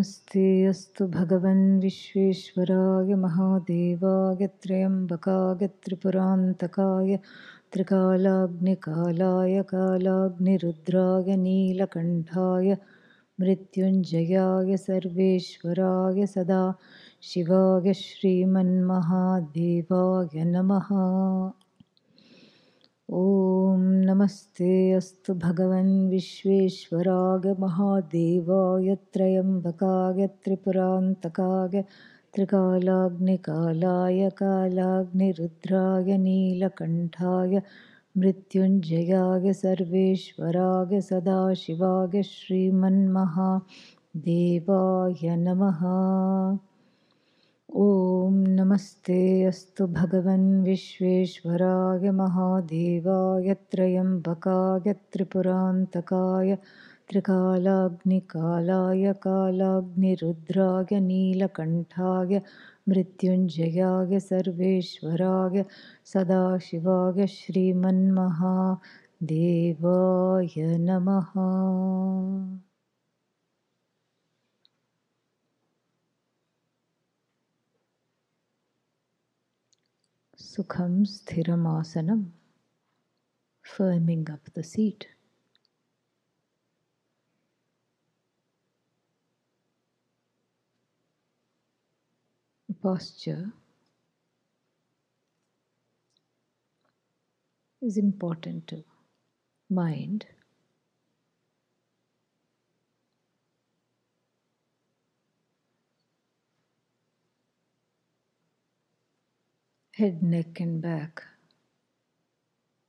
नमस्ते। अस्तु भगवन् विश्वेश्वराय महादेवाय त्र्यम्बकाय त्रिपुरान्तकाय त्रिकालाग्निकालाय कालाग्निरुद्राय नीलकण्ठाय मृत्युञ्जयाय सर्वेश्वराय सदा शिवाय श्रीमन्महादेवाय नमः ॐ नमस्ते अस्तु भगवन् विश्वेश्वराय महादेवाय त्र्यम्बकाय त्रिपुरान्तकाय त्रिकालाग्निकालाय कालाग्निरुद्राय नीलकण्ठाय मृत्युञ्जयाय सर्वेश्वराय सदाशिवाय श्रीमन्महादेवाय नमः ॐ नमस्ते अस्तु भगवन् विश्वेश्वराय महादेवाय त्र्यम्बकाय त्रिपुरान्तकाय त्रिकालाग्निकालाय कालाग्निरुद्राय नीलकण्ठाय मृत्युञ्जयाय सर्वेश्वराय सदाशिवाय श्रीमन्महादेवाय नमः Sukham Sthiramasanam, firming up the seat. Posture is important to mind. Head, neck, and back,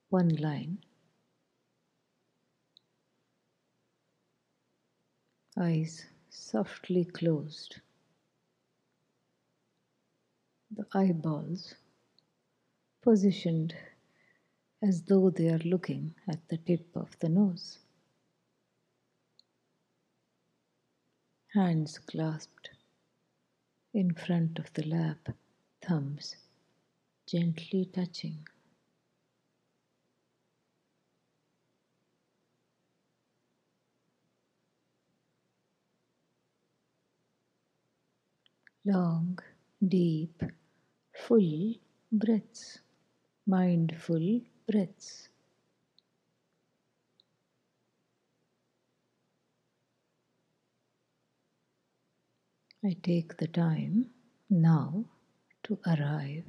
one line. Eyes softly closed. The eyeballs positioned as though they are looking at the tip of the nose. Hands clasped in front of the lap, thumbs gently touching. Long, deep, full breaths, mindful breaths. I take the time now to arrive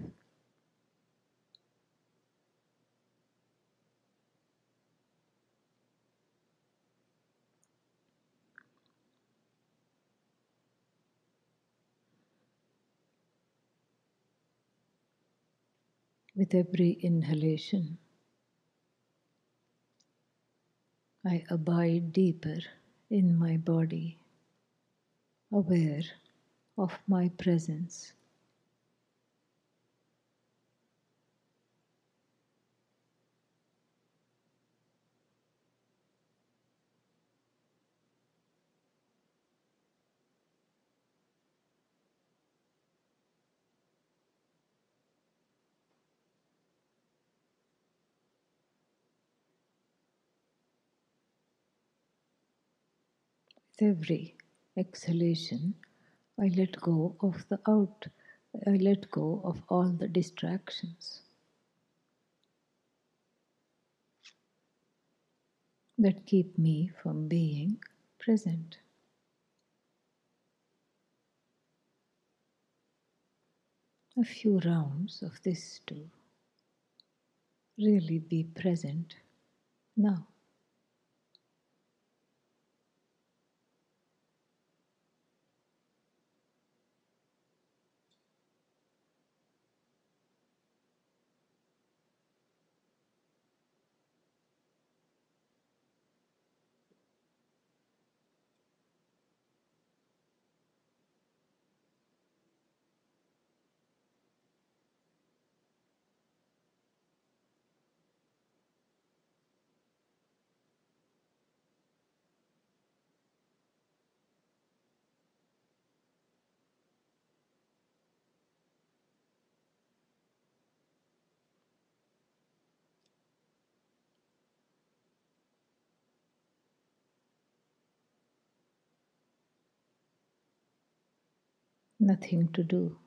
With every inhalation, I abide deeper in my body, aware of my presence. Every exhalation, I let go of the out, I let go of all the distractions that keep me from being present. A few rounds of this to really be present now. Nothing to do,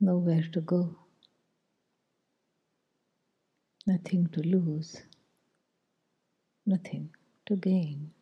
nowhere to go, nothing to lose, nothing to gain.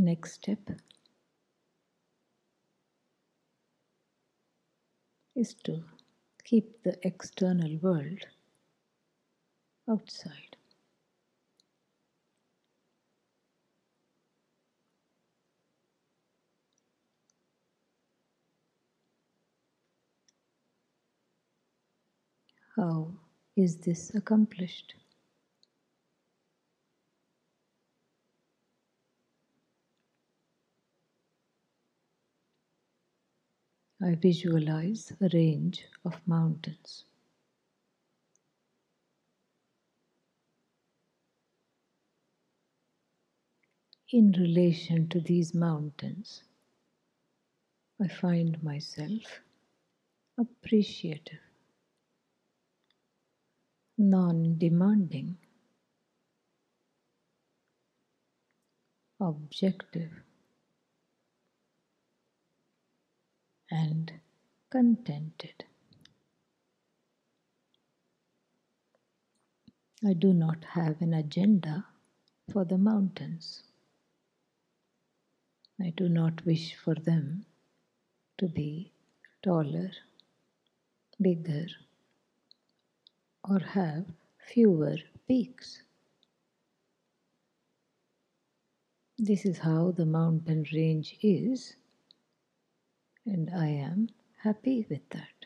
Next step is to keep the external world outside. How is this accomplished? I visualize a range of mountains. In relation to these mountains, I find myself appreciative, non demanding, objective. And contented. I do not have an agenda for the mountains. I do not wish for them to be taller, bigger, or have fewer peaks. This is how the mountain range is and I am happy with that.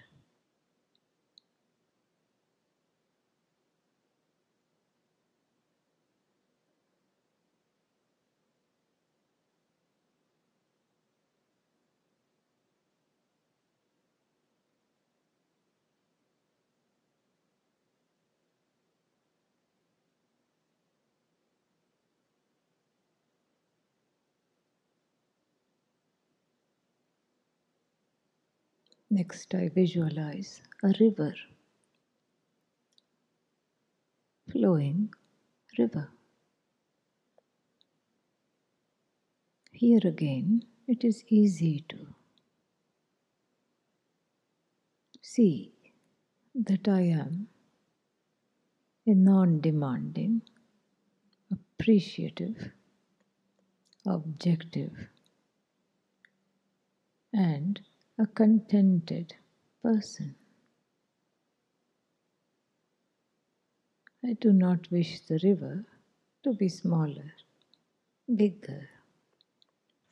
Next, I visualize a river, flowing river. Here again, it is easy to see that I am a non demanding, appreciative, objective, and a contented person. I do not wish the river to be smaller, bigger,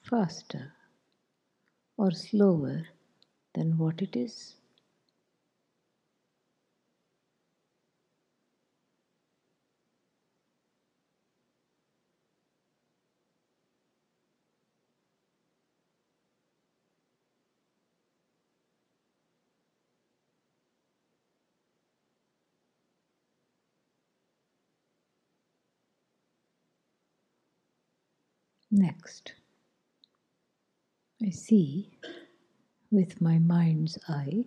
faster, or slower than what it is. Next, I see with my mind's eye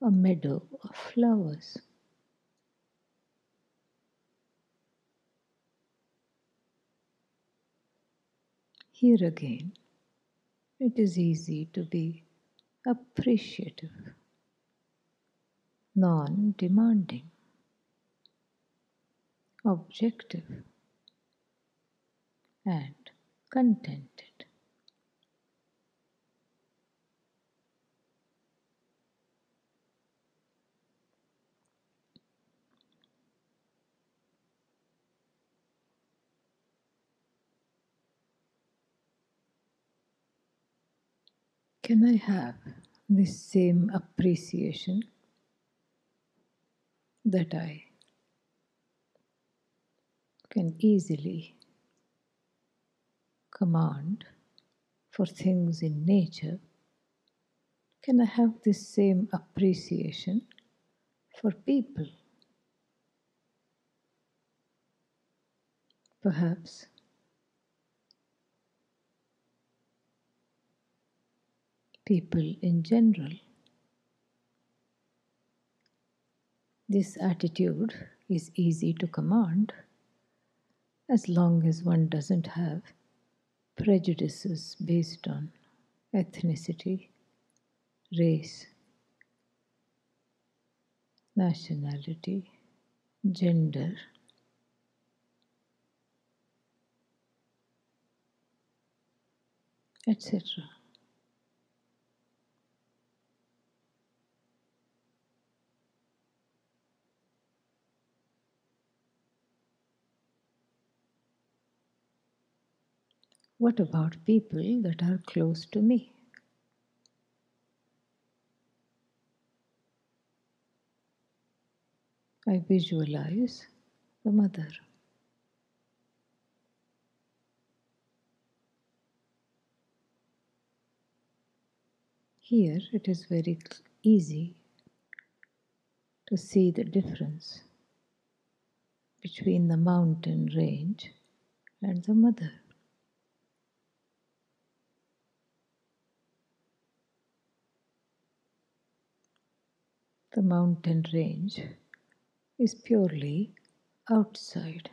a meadow of flowers. Here again, it is easy to be appreciative, non demanding, objective, and contented. Can I have this same appreciation that I can easily command for things in nature, can I have this same appreciation for people? Perhaps people in general. This attitude is easy to command as long as one doesn't have prejudices based on ethnicity, race, nationality, gender. etc. What about people that are close to me? I visualize the mother. Here it is very easy to see the difference between the mountain range and the mother. The mountain range is purely outside.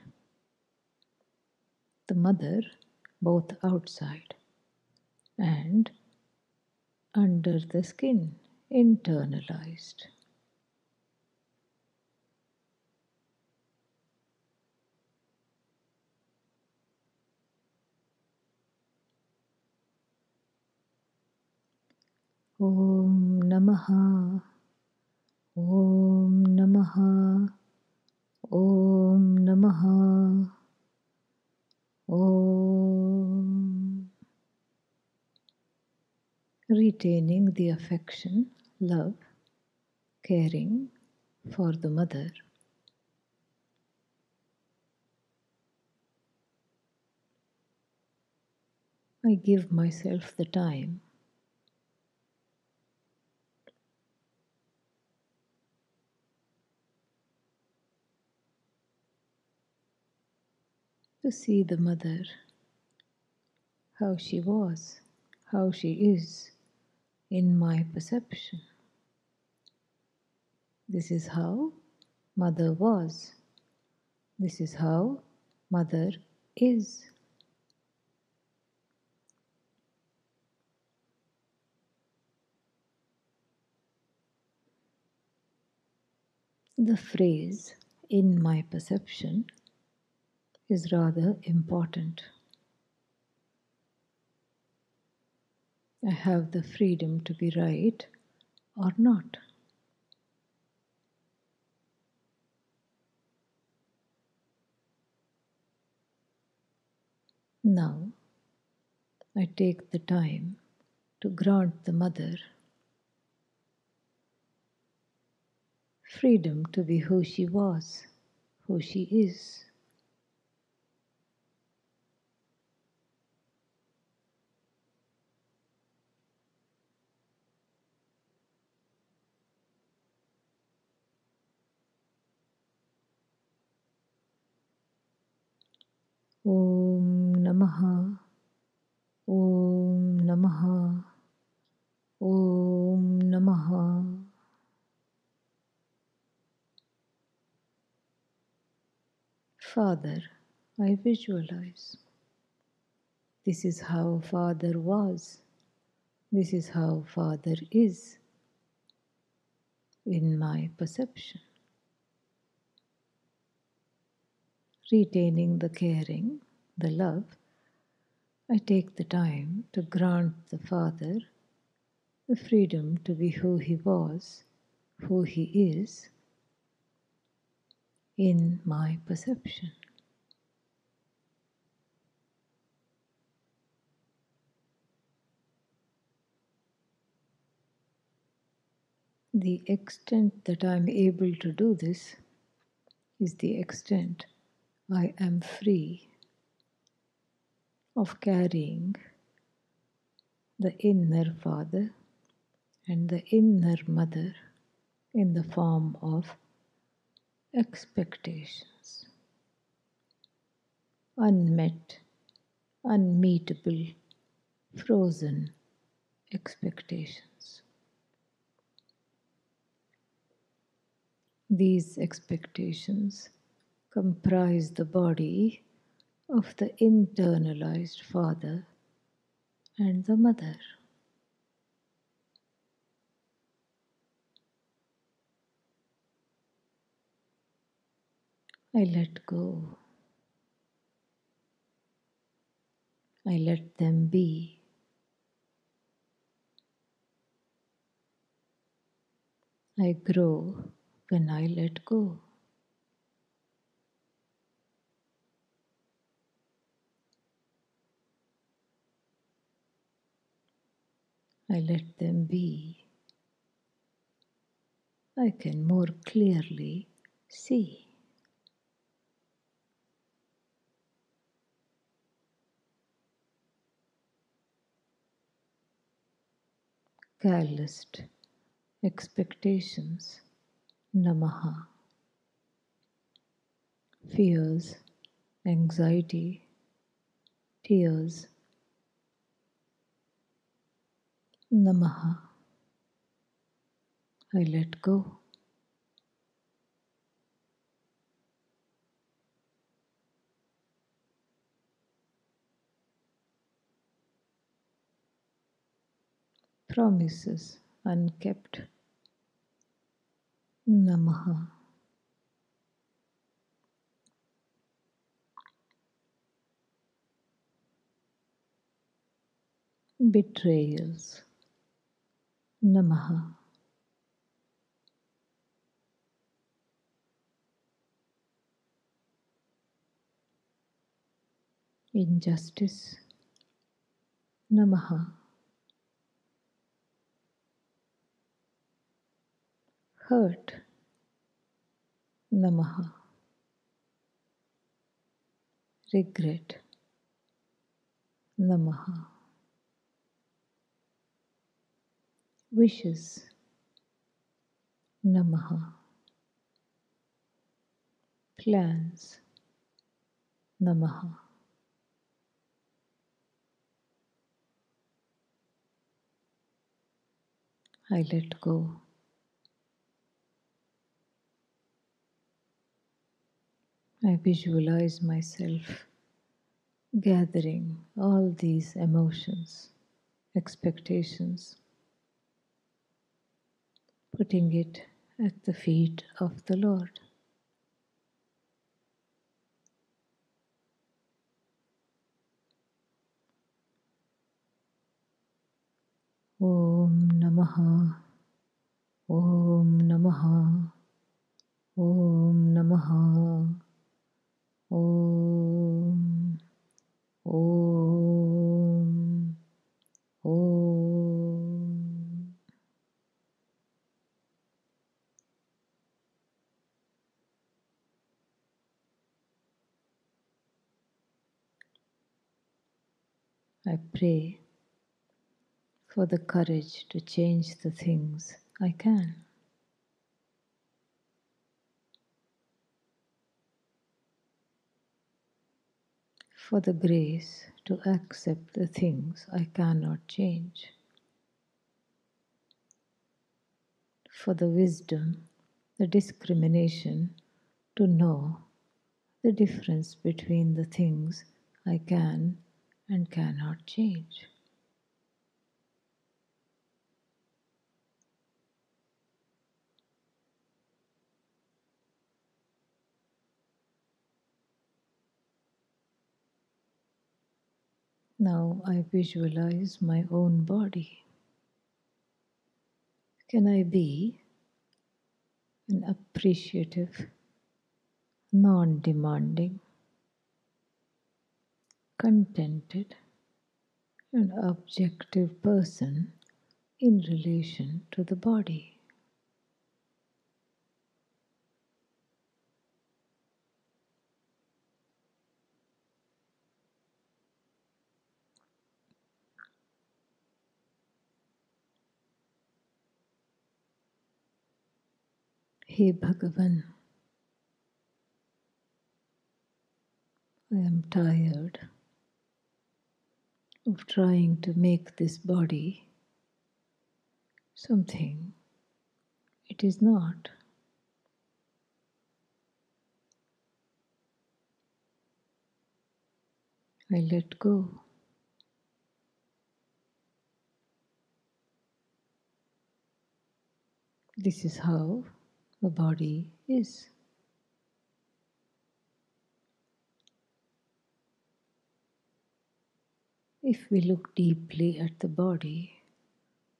The mother, both outside and under the skin, internalized. Om Namaha Om Namaha. Om Namaha. Om. Retaining the affection, love, caring for the mother. I give myself the time to see the mother, how she was, how she is in my perception. This is how mother was. This is how mother is. The phrase in my perception is rather important. I have the freedom to be right or not. Now, I take the time to grant the mother freedom to be who she was, who she is. ಓಂ ನಮಃ ಓಂ ನಮಃ ಓಂ ನಮಃ Father, I visualize. This is how Father was. This is how Father is in my perception. Retaining the caring, the love, I take the time to grant the Father the freedom to be who He was, who He is, in my perception. The extent that I'm able to do this is the extent I am free of carrying the inner father and the inner mother in the form of expectations, unmet, unmeetable, frozen expectations. These expectations comprise the body of the internalized father and the mother. I let go. I let them be. I grow when I let go. I let them be. I can more clearly see. calloused expectations, namaha. Fears, anxiety, tears, namaha. I let go. promises unkept. Namaha. Betrayals. Namaha. Injustice. Namaha. hurt. Namaha. Regret. Namaha. Wishes. Namaha. Plans. Namaha. I let go. I visualize myself gathering all these emotions, expectations, putting it at the feet of the Lord. Om Namaha Om Namaha Om Namaha Om. Om. Om. I pray for the courage to change the things I can. for the grace to accept the things I cannot change, for the wisdom, the discrimination to know the difference between the things I can and cannot change. Now I visualize my own body. Can I be an appreciative, non demanding, contented and objective person in relation to the body. Hey Bhagavan, I am tired of trying to make this body something it is not. I let go. This is how the body is. If we look deeply at the body,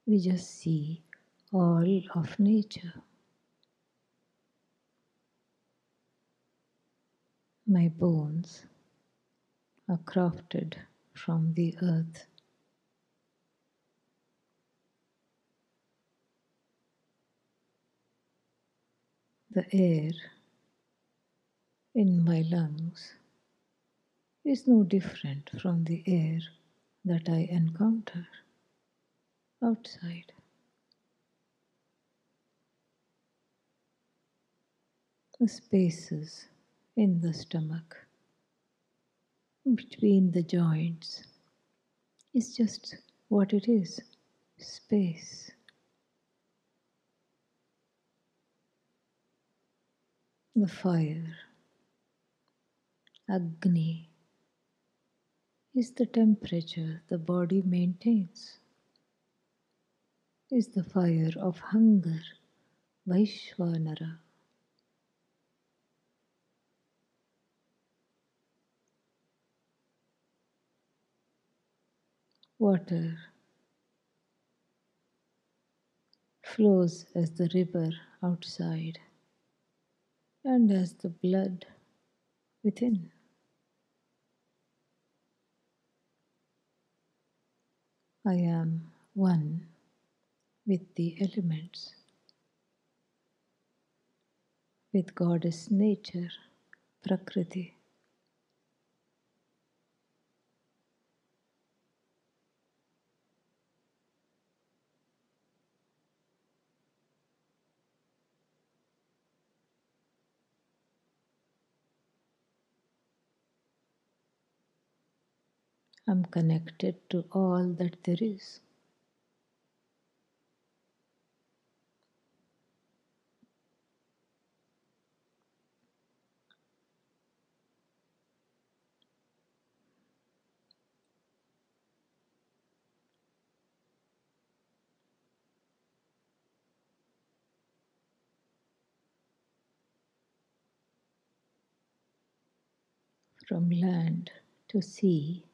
we just see all of nature. My bones are crafted from the earth. The air in my lungs is no different from the air that I encounter outside. The spaces in the stomach between the joints is just what it is space. The fire, Agni, is the temperature the body maintains, is the fire of hunger, Vaishvanara. Water flows as the river outside and as the blood within. I am one with the elements, with Goddess nature, Prakriti. I'm connected to all that there is. From land to sea,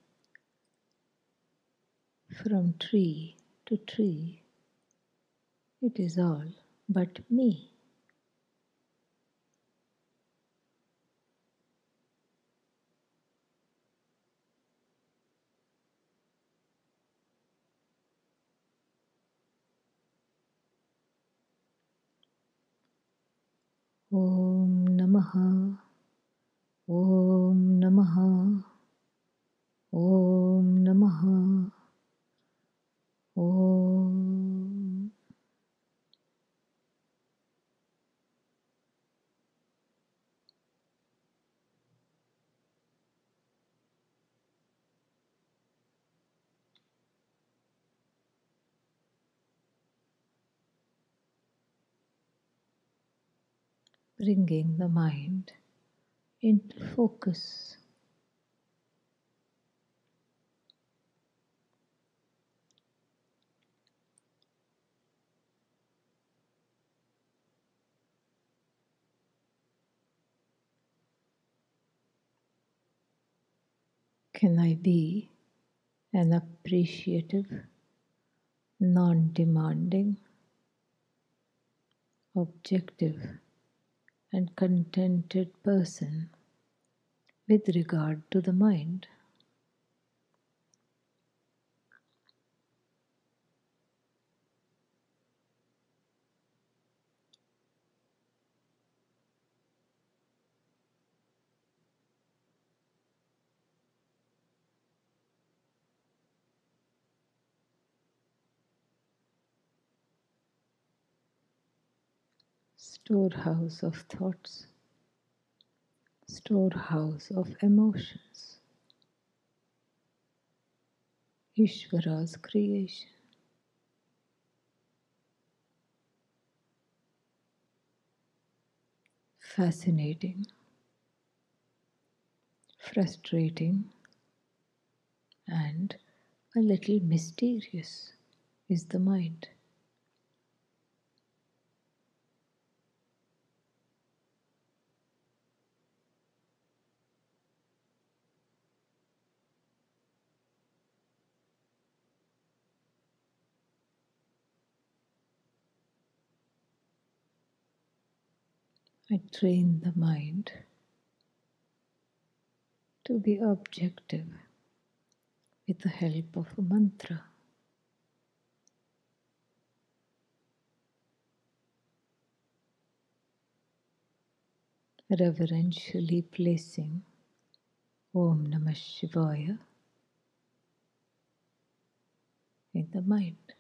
from tree to tree, it is all but me. Om Namaha Om Namaha Om Namaha Om bringing the mind into focus. Can I be an appreciative, non demanding, objective, and contented person with regard to the mind? Storehouse of thoughts, storehouse of emotions, Ishvara's creation. Fascinating, frustrating, and a little mysterious is the mind. I train the mind to be objective with the help of a mantra. Reverentially placing Om Namah Shivaya in the mind.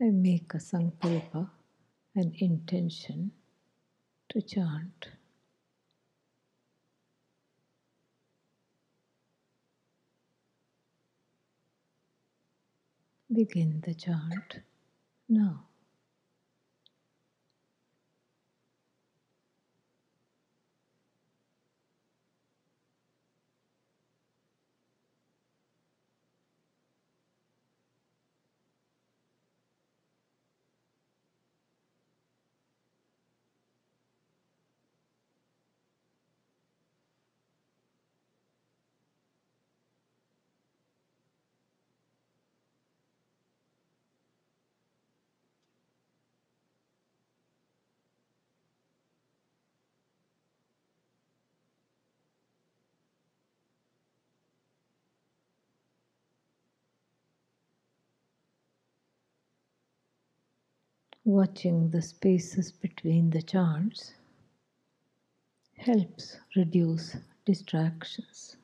I make a sankalpa, an intention to chant. Begin the chant now. Watching the spaces between the chants helps reduce distractions.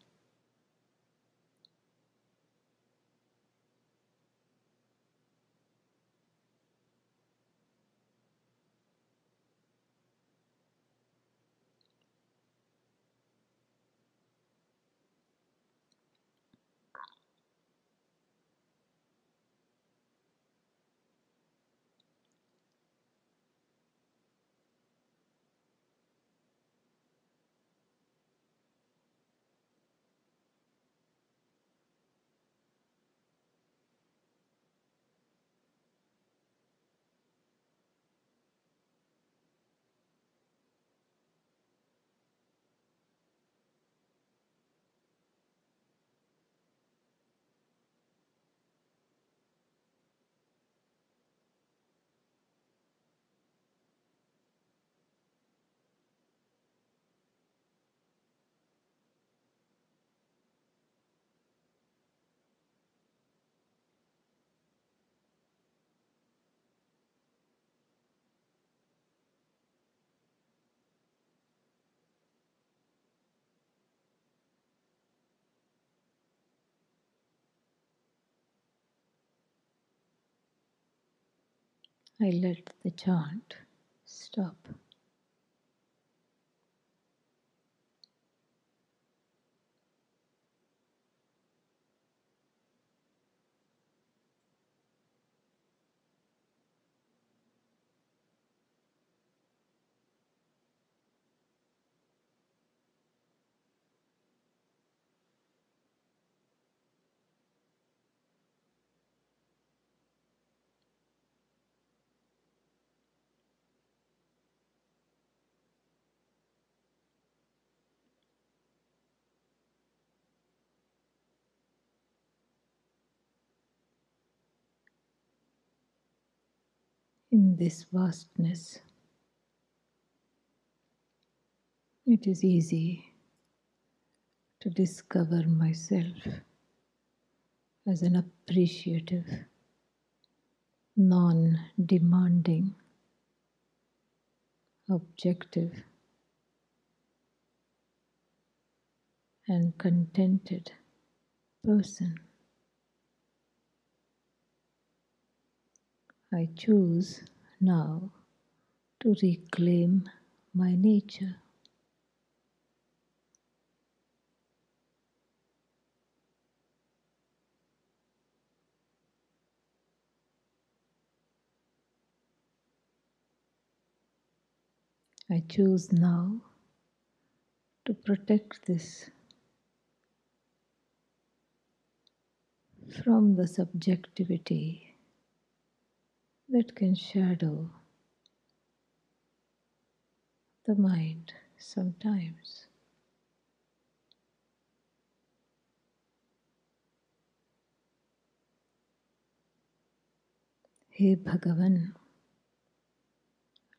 I let the chant stop. In this vastness. It is easy to discover myself as an appreciative, non demanding, objective, and contented person. I choose now to reclaim my nature. I choose now to protect this from the subjectivity that can shadow the mind sometimes. Hey Bhagavan,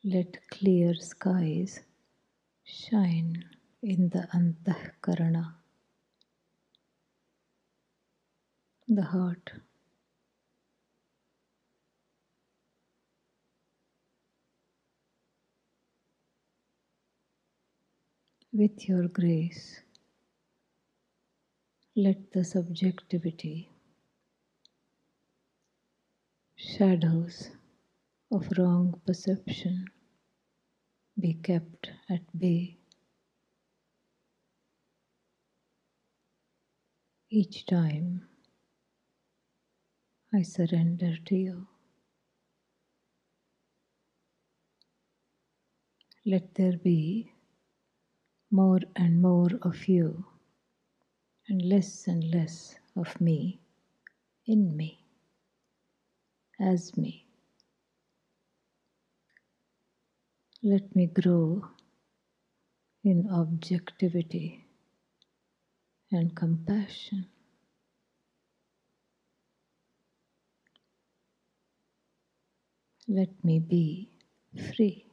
let clear skies shine in the Antahkarana, the heart. With your grace, let the subjectivity, shadows of wrong perception be kept at bay. Each time I surrender to you. Let there be more and more of you and less and less of me in me, as me. Let me grow in objectivity and compassion. Let me be free.